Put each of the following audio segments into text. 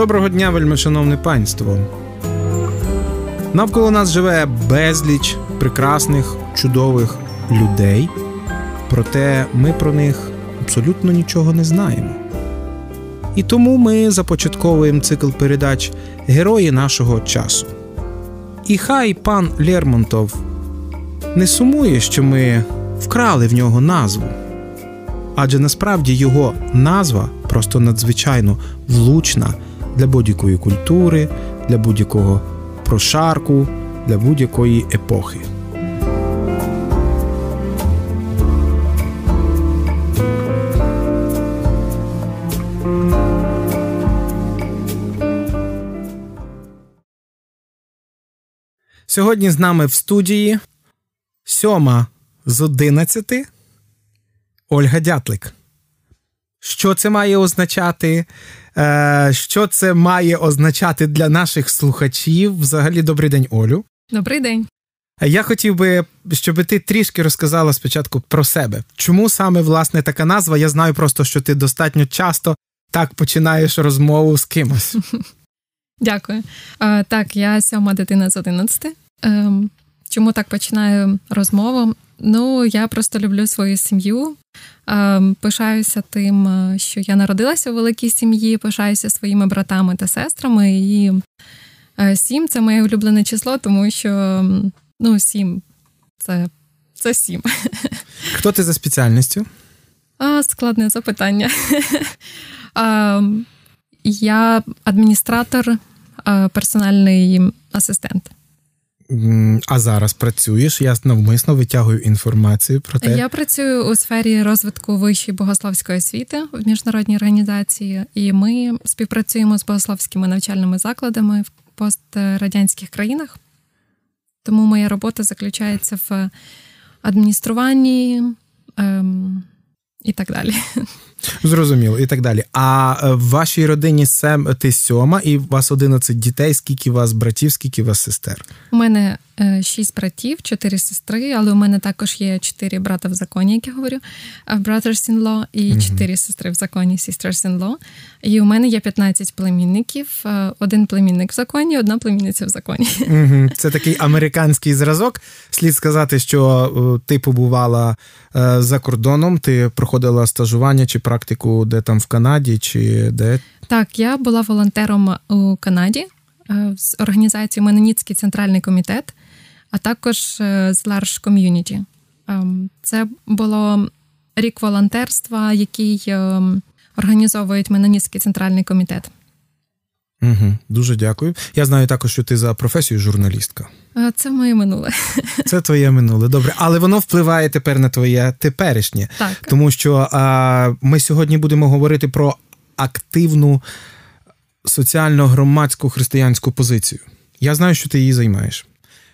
Доброго дня, вельмишановне панство. Навколо нас живе безліч прекрасних, чудових людей, проте ми про них абсолютно нічого не знаємо. І тому ми започатковуємо цикл передач Герої нашого часу. І хай пан Лермонтов не сумує, що ми вкрали в нього назву. Адже насправді його назва просто надзвичайно влучна для будь-якої культури, для будь-якого прошарку, для будь-якої епохи. Сьогодні з нами в студії сьома з одинадцяти Ольга Дятлик. Що це має означати? Е, що це має означати для наших слухачів? Взагалі, добрий день, Олю. Добрий день. Я хотів би, щоб ти трішки розказала спочатку про себе. Чому саме власне така назва? Я знаю просто, що ти достатньо часто так починаєш розмову з кимось. Дякую. Е, так, я сьома дитина з одинадцяти. Ем, чому так починаю розмову? Ну, я просто люблю свою сім'ю. Ем, пишаюся тим, е, що я народилася у великій сім'ї, пишаюся своїми братами та сестрами. І е, сім це моє улюблене число, тому що ну, сім це, це сім. Хто ти за спеціальністю? А, Складне запитання. Ем, я адміністратор, е, персональний асистент. А зараз працюєш? Я навмисно витягую інформацію про те. Я працюю у сфері розвитку вищої богословської освіти в міжнародній організації, і ми співпрацюємо з богословськими навчальними закладами в пострадянських країнах. Тому моя робота заключається в адмініструванні ем, і так далі. Зрозуміло, і так далі. А е, в вашій родині сем ти сьома, і у вас 11 дітей. Скільки у вас братів, скільки у вас сестер? У мене е, шість братів, чотири сестри, але у мене також є чотири брата в законі, як я говорю, brothers-in-law, і чотири сестри в законі, sisters-in-law. І у мене є 15 племінників, е, один племінник в законі, одна племінниця в законі. Це такий американський зразок. Слід сказати, що ти побувала за кордоном, ти проходила стажування чи практику, де там в Канаді, чи де? Так, я була волонтером у Канаді е, з організацією Меноніцький центральний комітет, а також е, з Large Community. Ем, це було рік волонтерства, який ем, організовують Меноніцький центральний комітет. Угу, Дуже дякую. Я знаю також, що ти за професією журналістка. Це моє минуле. Це твоє минуле. Добре, але воно впливає тепер на твоє теперішнє. Так. Тому що а, ми сьогодні будемо говорити про активну соціально-громадську християнську позицію. Я знаю, що ти її займаєш.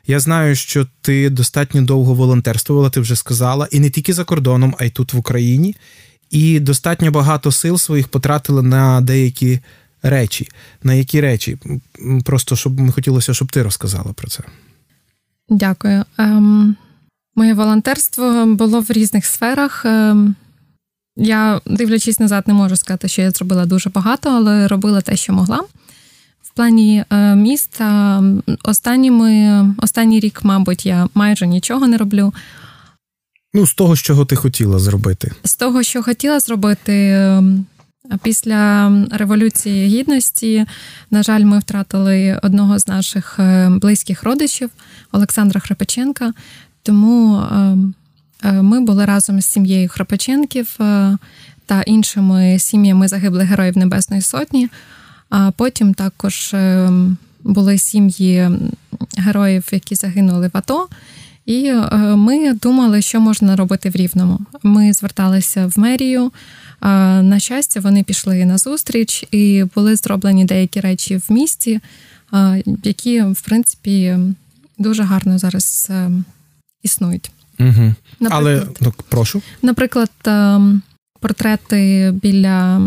Я знаю, що ти достатньо довго волонтерствувала, ти вже сказала, і не тільки за кордоном, а й тут в Україні. І достатньо багато сил своїх потратила на деякі речі. На які речі? Просто щоб ми хотілося, щоб ти розказала про це. Дякую. Ем, Моє волонтерство було в різних сферах. Ем, Я, дивлячись назад, не можу сказати, що я зробила дуже багато, але робила те, що могла. В плані е, міста останніми, останній рік, мабуть, я майже нічого не роблю. Ну, з того, що ти хотіла зробити. З того, що хотіла зробити, ем, Після Революції Гідності, на жаль, ми втратили одного з наших е, близьких родичів Олександра Храпаченка. Тому е, е, ми були разом з сім'єю Храпаченків та іншими сім'ями загиблих героїв Небесної Сотні. А потім також були сім'ї героїв, які загинули в АТО. І ми думали, що можна робити в Рівному. Ми зверталися в мерію. На щастя, вони пішли на зустріч і були зроблені деякі речі в місті, які, в принципі, дуже гарно зараз е, існують. Угу. Але ну, прошу. Наприклад, е, портрети біля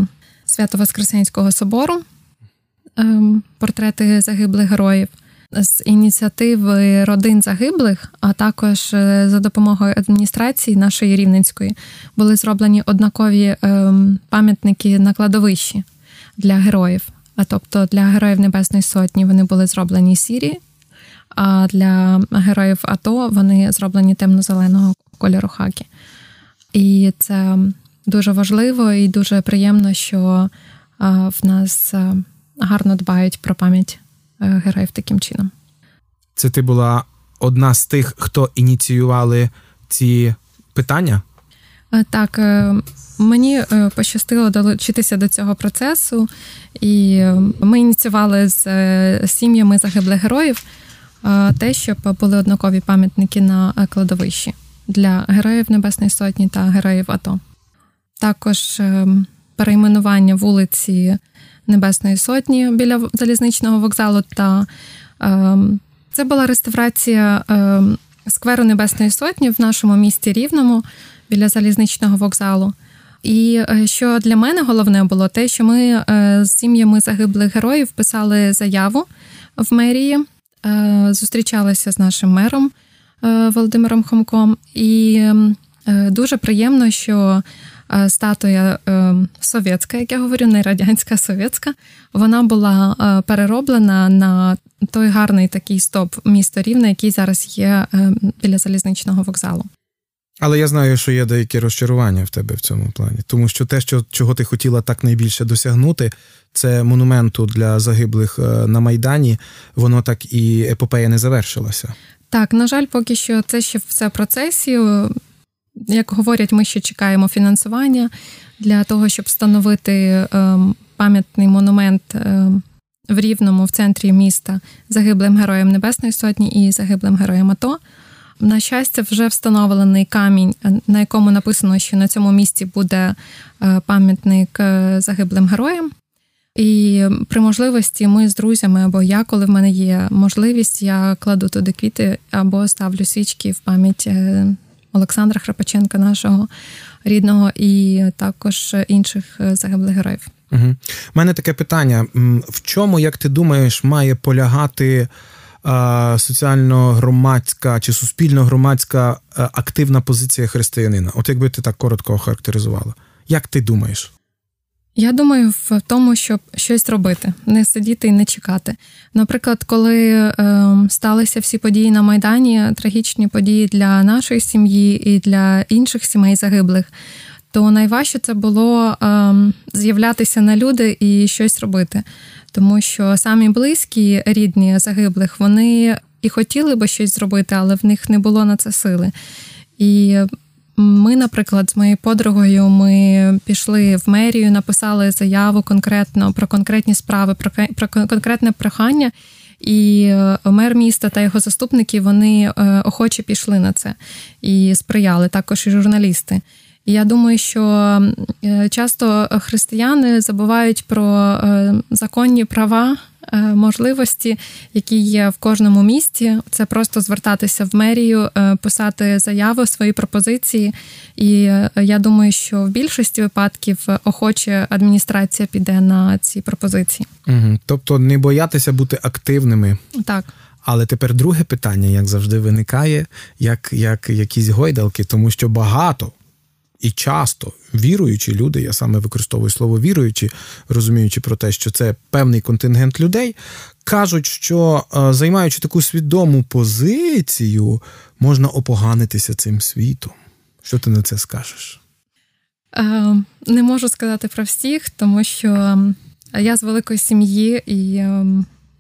Свято-Воскресенського собору, е, портрети загиблих героїв з ініціативи родин загиблих, а також е, за допомогою адміністрації нашої рівненської були зроблені однакові ем, пам'ятники на кладовищі для героїв. А Тобто для героїв Небесної Сотні вони були зроблені сірі, а для героїв АТО вони зроблені темно-зеленого кольору хакі. І це дуже важливо і дуже приємно, що в нас гарно дбають про пам'ять е, героїв таким чином. Це ти була одна з тих, хто ініціювали ці питання? Е, так, е, мені пощастило долучитися до цього процесу, і ми ініціювали з сім'ями загиблих героїв те, щоб були однакові пам'ятники на кладовищі для героїв Небесної Сотні та героїв АТО. Також перейменування вулиці Небесної Сотні біля залізничного вокзалу. Та е, це була реставрація е, скверу Небесної Сотні в нашому місті Рівному біля залізничного вокзалу. І е, що для мене головне було те, що ми е, з сім'ями загиблих героїв писали заяву в мерії, е, зустрічалися з нашим мером Володимиром Хомком, і дуже приємно, що статуя е, совєтська, як я говорю, не радянська, а совєтська. Вона була е, перероблена на той гарний такий стоп місто Рівне, який зараз є біля залізничного вокзалу. Але я знаю, що є деякі розчарування в тебе в цьому плані, тому що те, що чого ти хотіла так найбільше досягнути, це монументу для загиблих на Майдані, воно так і епопея не завершилася. Так, на жаль, поки що це ще все в процесі. Як говорять, ми ще чекаємо фінансування для того, щоб встановити ем, пам'ятний монумент ем, в Рівному в центрі міста загиблим героям Небесної Сотні і загиблим героям АТО. На щастя, вже встановлений камінь, на якому написано, що на цьому місці буде е, пам'ятник е, загиблим героям. І при можливості ми з друзями, або я, коли в мене є можливість, я кладу туди квіти або ставлю свічки в пам'ять е, Олександра Храпаченка, нашого рідного, і також інших е, загиблих героїв. Угу. У мене таке питання: в чому, як ти думаєш, має полягати соціально-громадська чи суспільно-громадська е, активна позиція християнина? От якби ти так коротко охарактеризувала? Як ти думаєш? Я думаю, в тому, щоб щось робити, не сидіти і не чекати. Наприклад, коли е, сталися всі події на Майдані, трагічні події для нашої сім'ї і для інших сімей загиблих, то найважче це було е, з'являтися на люди і щось робити. Тому що самі близькі, рідні загиблих, вони і хотіли би щось зробити, але в них не було на це сили. І ми, наприклад, з моєю подругою ми пішли в мерію, написали заяву конкретно про конкретні справи, про конкретне прохання. І е, мер міста та його заступники вони е, охоче пішли на це і сприяли також і журналісти. І я думаю, що е, часто християни забувають про законні права можливості, які є в кожному місті. Це просто звертатися в мерію, е, писати заяви, свої пропозиції. І е, я думаю, що в більшості випадків охоче адміністрація піде на ці пропозиції. Угу. Тобто не боятися бути активними. Так. Але тепер друге питання, як завжди, виникає, як як якісь гойдалки, тому що багато і часто віруючі люди, я саме використовую слово віруючі, розуміючи про те, що це певний контингент людей, кажуть, що е, займаючи таку свідому позицію, можна опоганитися цим світом. Що ти на це скажеш? Е, не можу сказати про всіх, тому що я з великої сім'ї, і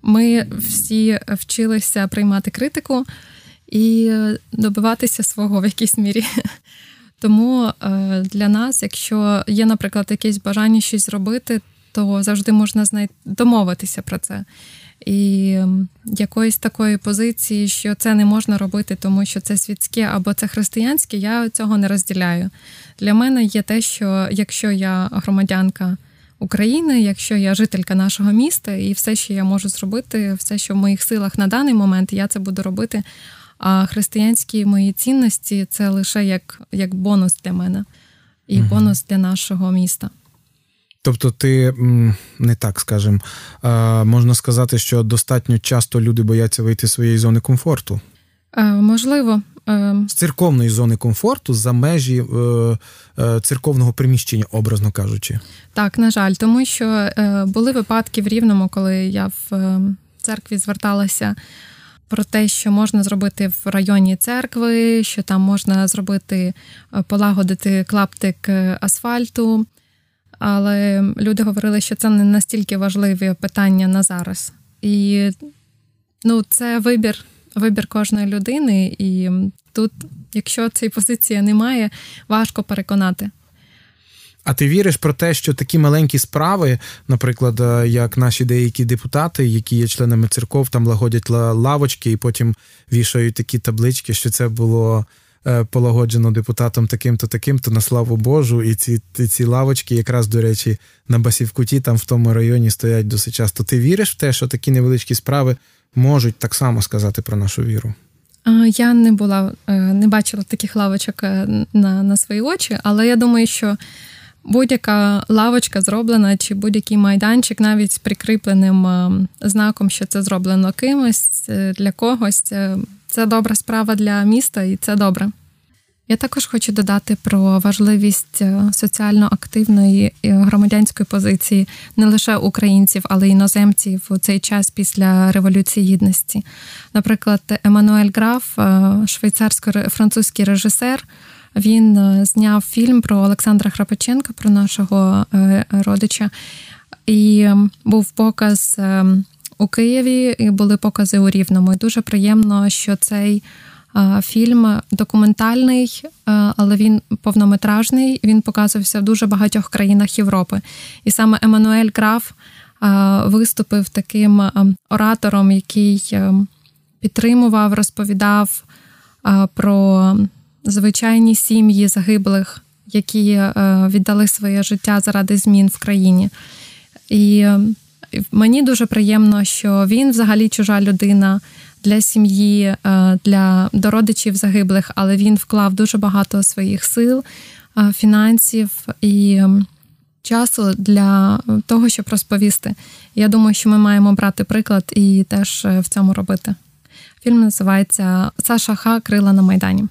ми всі вчилися приймати критику і добиватися свого в якійсь мірі. Тому е, для нас, якщо є, наприклад, якесь бажання щось зробити, то завжди можна знайти домовитися про це. І якоїсь такої позиції, що це не можна робити, тому що це світське або це християнське, я цього не розділяю. Для мене є те, що якщо я громадянка України, якщо я жителька нашого міста, і все, що я можу зробити, все, що в моїх силах на даний момент, я це буду робити. А християнські мої цінності це лише як як бонус для мене і угу. бонус для нашого міста. Тобто, ти не так скажем, можна сказати, що достатньо часто люди бояться вийти з своєї зони комфорту. Можливо, з церковної зони комфорту за межі церковного приміщення, образно кажучи. Так, на жаль, тому що були випадки в Рівному, коли я в церкві зверталася про те, що можна зробити в районі церкви, що там можна зробити, е, полагодити клаптик е, асфальту. Але люди говорили, що це не настільки важливі питання на зараз. І ну, це вибір, вибір кожної людини, і тут, якщо цієї позиції немає, важко переконати. А ти віриш про те, що такі маленькі справи, наприклад, е, як наші деякі депутати, які є членами церков, там лагодять лавочки і потім вішають такі таблички, що це було е, полагоджено депутатом таким-то, таким-то на славу Божу, і ці ці лавочки, якраз, до речі, на Басівкуті, там в тому районі стоять досить часто. Ти віриш в те, що такі невеличкі справи можуть так само сказати про нашу віру? Я не була, е, не бачила таких лавочок на, на свої очі, але я думаю, що будь-яка лавочка зроблена, чи будь-який майданчик, навіть з прикріпленим е, знаком, що це зроблено кимось е, для когось. Це добра справа для міста, і це добре. Я також хочу додати про важливість е, соціально активної громадянської позиції не лише українців, але й іноземців у цей час після Революції Гідності. Наприклад, Еммануель Граф, швейцарсько-французький режисер. Він е, зняв фільм про Олександра Храпаченка, про нашого е, родича, і був показ е, у Києві, і були покази у Рівному. І Дуже приємно, що цей фільм документальний, але він повнометражний. Він показувався в дуже багатьох країнах Європи. І саме Еммануель Граф виступив таким оратором, який підтримував, розповідав про звичайні сім'ї загиблих, які е, віддали своє життя заради змін в країні. І мені дуже приємно, що він взагалі чужа людина для сім'ї, е, для до родичів загиблих, але він вклав дуже багато своїх сил, е, фінансів і часу для того, щоб розповісти. Я думаю, що ми маємо брати приклад і теж в цьому робити. Фільм називається Саша Ха Крила на Майдані.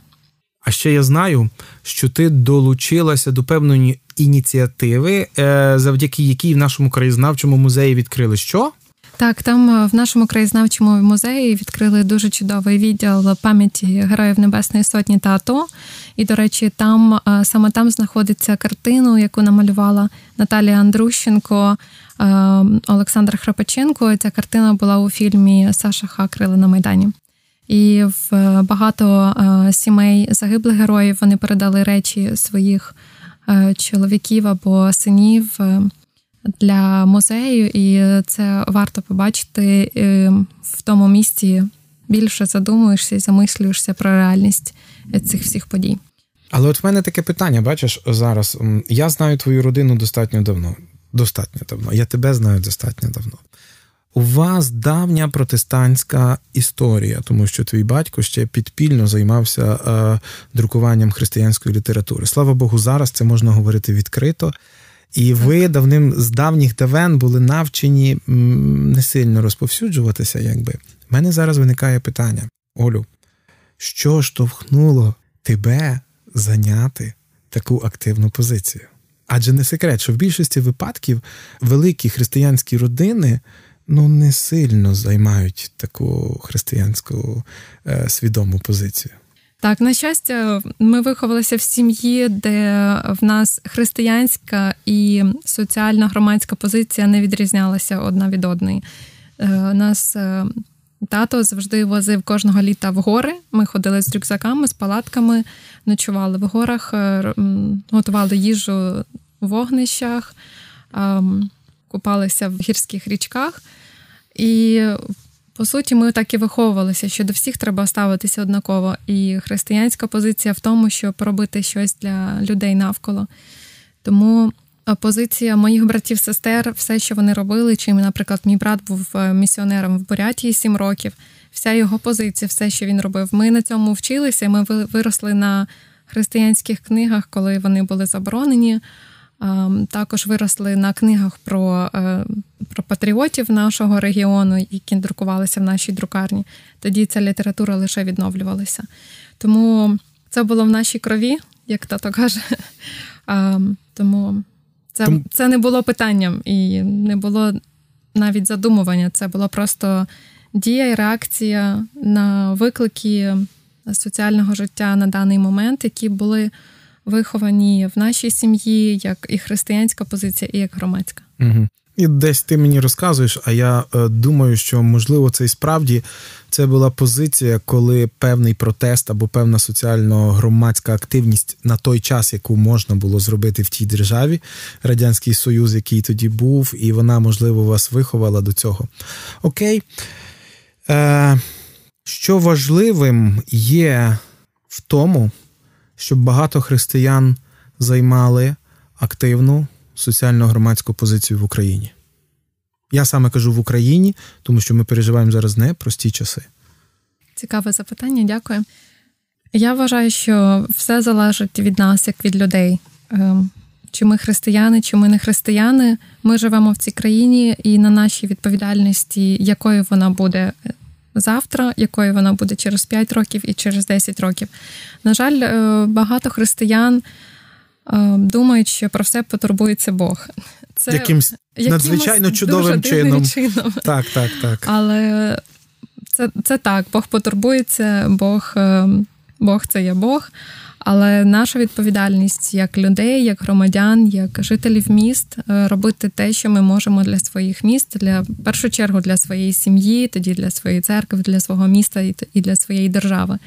А ще я знаю, що ти долучилася до певної ініціативи, е, завдяки якій в нашому краєзнавчому музеї відкрили що? Так, там е, в нашому краєзнавчому музеї відкрили дуже чудовий відділ пам'яті Героїв Небесної Сотні та АТО. І, до речі, там е, саме там знаходиться картину, яку намалювала Наталія Андрущенко, Олександр Храпаченко. Ця картина була у фільмі Саша Хакрили на Майдані. І в е, багато е, сімей загиблих героїв вони передали речі своїх е, чоловіків або синів для музею, і це варто побачити в тому місці. Більше задумуєшся і замислюєшся про реальність цих всіх подій. Але от в мене таке питання: бачиш зараз. Я знаю твою родину достатньо давно. Достатньо давно. Я тебе знаю достатньо давно. У вас давня протестантська історія, тому що твій батько ще підпільно займався е, друкуванням християнської літератури. Слава Богу, зараз це можна говорити відкрито. І ви давним з давніх давен були навчені не сильно розповсюджуватися, якби. У мене зараз виникає питання: Олю, що штовхнуло тебе зайняти таку активну позицію? Адже не секрет, що в більшості випадків великі християнські родини ну не сильно займають таку християнську е, свідому позицію. Так, на щастя, ми виховалися в сім'ї, де в нас християнська і соціальна громадська позиція не відрізнялася одна від одної. У е, нас е, тато завжди возив кожного літа в гори. Ми ходили з рюкзаками, з палатками, ночували в горах, готували їжу в вогнищах, купалися в гірських річках. І по суті, ми так і виховувалися, що до всіх треба ставитися однаково. І християнська позиція в тому, щоб робити щось для людей навколо. Тому позиція моїх братів-сестер, все, що вони робили, чим, наприклад, мій брат був е, місіонером в Бурятії 7 років, вся його позиція, все, що він робив. Ми на цьому вчилися. Ми виросли на християнських книгах, коли вони були заборонені. Також виросли на книгах про про патріотів нашого регіону, які друкувалися в нашій друкарні. Тоді ця література лише відновлювалася. Тому це було в нашій крові, як тато каже. Тому це, це не було питанням і не було навіть задумування. Це була просто дія і реакція на виклики соціального життя на даний момент, які були виховані в нашій сім'ї, як і християнська позиція, і як громадська. Угу. І десь ти мені розказуєш, а я е, думаю, що можливо це і справді це була позиція, коли певний протест або певна соціально-громадська активність на той час, яку можна було зробити в тій державі, Радянський Союз, який тоді був, і вона, можливо, вас виховала до цього. Окей. Е, Що важливим є в тому, щоб багато християн займали активну соціально-громадську позицію в Україні. Я саме кажу в Україні, тому що ми переживаємо зараз непрості часи. Цікаве запитання, дякую. Я вважаю, що все залежить від нас, як від людей. Ем, чи ми християни, чи ми не християни. Ми живемо в цій країні, і на нашій відповідальності, якою вона буде завтра, якою вона буде через 5 років і через 10 років. На жаль, е, багато християн е, думають, що про все потурбується Бог. Це якимсь надзвичайно чудовим чином. чином. Так, так, так. Але це це так, Бог потурбується, Бог, е, Бог це є Бог. Але наша відповідальність як людей, як громадян, як жителів міст е, робити те, що ми можемо для своїх міст, для в першу чергу для своєї сім'ї, тоді для своєї церкви, для свого міста і для своєї держави.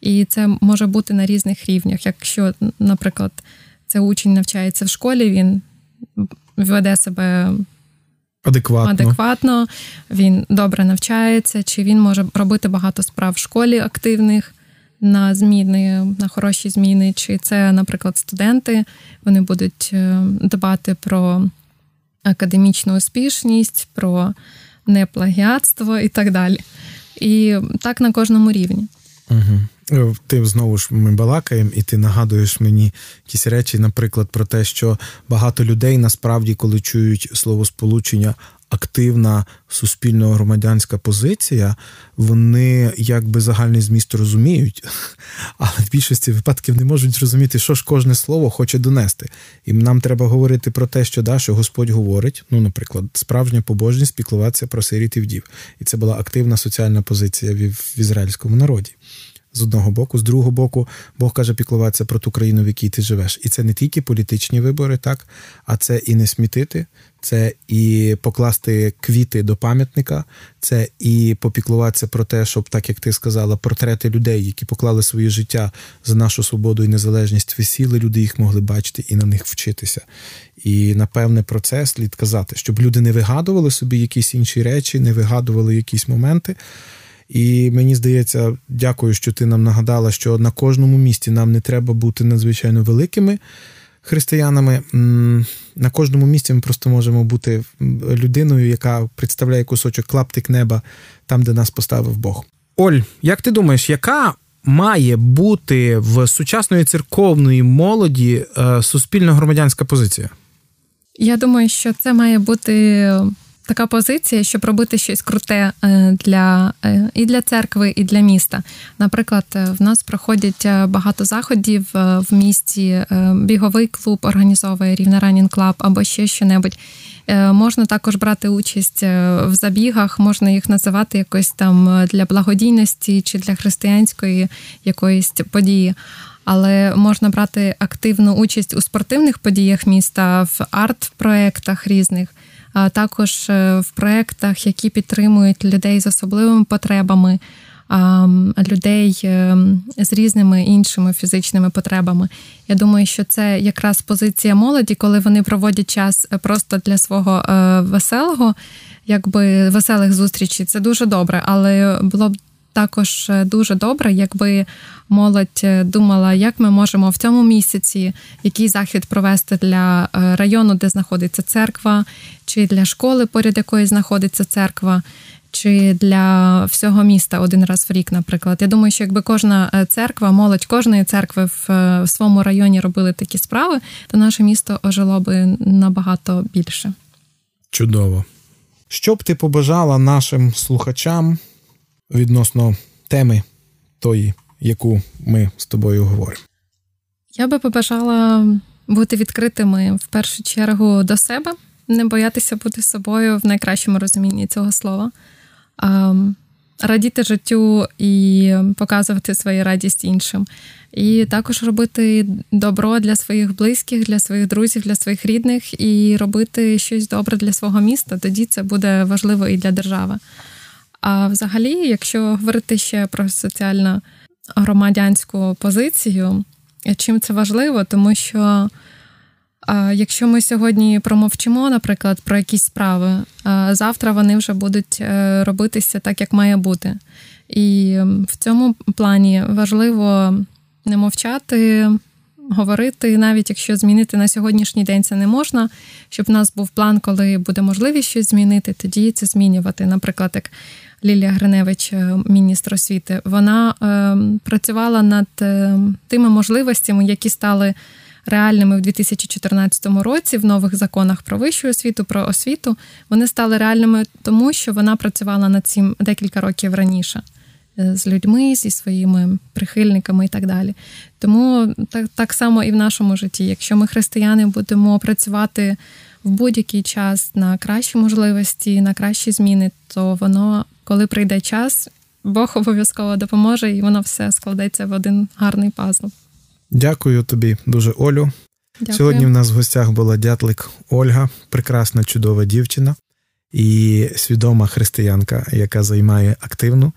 І це може бути на різних рівнях. Якщо, наприклад, це учень навчається в школі, він веде себе. Адекватно. Адекватно, він добре навчається, чи він може робити багато справ в школі активних, на зміни, на хороші зміни, чи це, наприклад, студенти, вони будуть е, дбати про академічну успішність, про неплагіатство і так далі. І так на кожному рівні. Угу. Ти знову ж ми балакаємо, і ти нагадуєш мені якісь речі, наприклад, про те, що багато людей насправді, коли чують слово сполучення активна суспільно-громадянська позиція, вони якби загальний зміст розуміють, але в більшості випадків не можуть зрозуміти, що ж кожне слово хоче донести. І нам треба говорити про те, що да, що Господь говорить. Ну, наприклад, справжня побожність піклуватися про сиріт і вдів. І це була активна соціальна позиція в ізраїльському народі з одного боку, з другого боку, Бог каже піклуватися про ту країну, в якій ти живеш. І це не тільки політичні вибори, так, а це і не смітити, це і покласти квіти до пам'ятника, це і попіклуватися про те, щоб, так як ти сказала, портрети людей, які поклали своє життя за нашу свободу і незалежність, висіли, люди їх могли бачити і на них вчитися. І напевне про це слід казати, щоб люди не вигадували собі якісь інші речі, не вигадували якісь моменти. І мені здається, дякую, що ти нам нагадала, що на кожному місці нам не треба бути надзвичайно великими християнами. На кожному місці ми просто можемо бути людиною, яка представляє кусочок клаптик неба там, де нас поставив Бог. Оль, як ти думаєш, яка має бути в сучасної церковної молоді е, суспільно-громадянська позиція? Я думаю, що це має бути така позиція, щоб робити щось круте е, для е, і для церкви, і для міста. Наприклад, е, в нас проходять багато заходів в місті. Біговий клуб організовує Рівне Running Club або ще що-небудь. Можна також брати участь в забігах, можна їх називати якось там для благодійності чи для християнської якоїсь події. Але можна брати активну участь у спортивних подіях міста, в арт-проектах різних також е, в проєктах, які підтримують людей з особливими потребами, людей е, з різними іншими фізичними потребами. Я думаю, що це якраз позиція молоді, коли вони проводять час е, просто для свого веселого, якби веселих зустрічей. Це дуже добре, але було б також е, дуже добре, якби молодь е, думала, як ми можемо в цьому місяці який захід провести для е, району, де знаходиться церква, чи для школи, поряд якої знаходиться церква. чи для всього міста один раз в рік, наприклад. Я думаю, що якби кожна церква, молодь кожної церкви в, в своєму районі робили такі справи, то наше місто ожило би набагато більше. Чудово. Що б ти побажала нашим слухачам відносно теми тої, яку ми з тобою говоримо? Я би побажала бути відкритими в першу чергу до себе, не боятися бути собою в найкращому розумінні цього слова, радіти життю і показувати свою радість іншим. І також робити добро для своїх близьких, для своїх друзів, для своїх рідних, і робити щось добре для свого міста. Тоді це буде важливо і для держави. А взагалі, якщо говорити ще про соціально громадянську позицію, чим це важливо, тому що якщо ми сьогодні промовчимо, наприклад, про якісь справи, завтра вони вже будуть е, робитися так, як має бути. І в цьому плані важливо не мовчати, говорити, навіть якщо змінити на сьогоднішній день це не можна, щоб в нас був план, коли буде можливість щось змінити, тоді це змінювати. Наприклад, як Лілія Гриневич, е, міністр освіти, вона е, працювала над е, тими можливостями, які стали реальними в 2014 році в нових законах про вищу освіту, про освіту. Вони стали реальними тому, що вона працювала над цим декілька років раніше. З людьми, зі своїми прихильниками і так далі. Тому так, так само і в нашому житті. Якщо ми, християни, будемо працювати в будь-який час на кращі можливості, на кращі зміни, то воно, коли прийде час, Бог обов'язково допоможе, і воно все складеться в один гарний пазл. Дякую тобі дуже, Олю. Дякую. Сьогодні в нас в гостях була дятлик Ольга, прекрасна, чудова дівчина і свідома християнка, яка займає активну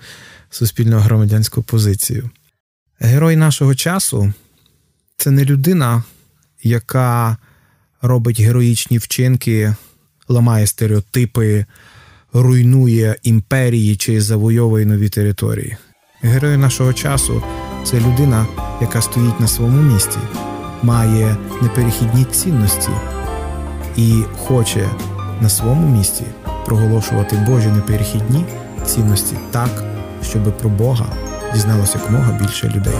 суспільно громадянську позицію. Герой нашого часу це не людина, яка робить героїчні вчинки, ламає стереотипи, руйнує імперії чи завойовує нові території. Герой нашого часу це людина, яка стоїть на своєму місці, має неперехідні цінності і хоче на своєму місці проголошувати Божі неперехідні цінності так, щоб про Бога дізналося якомога більше людей.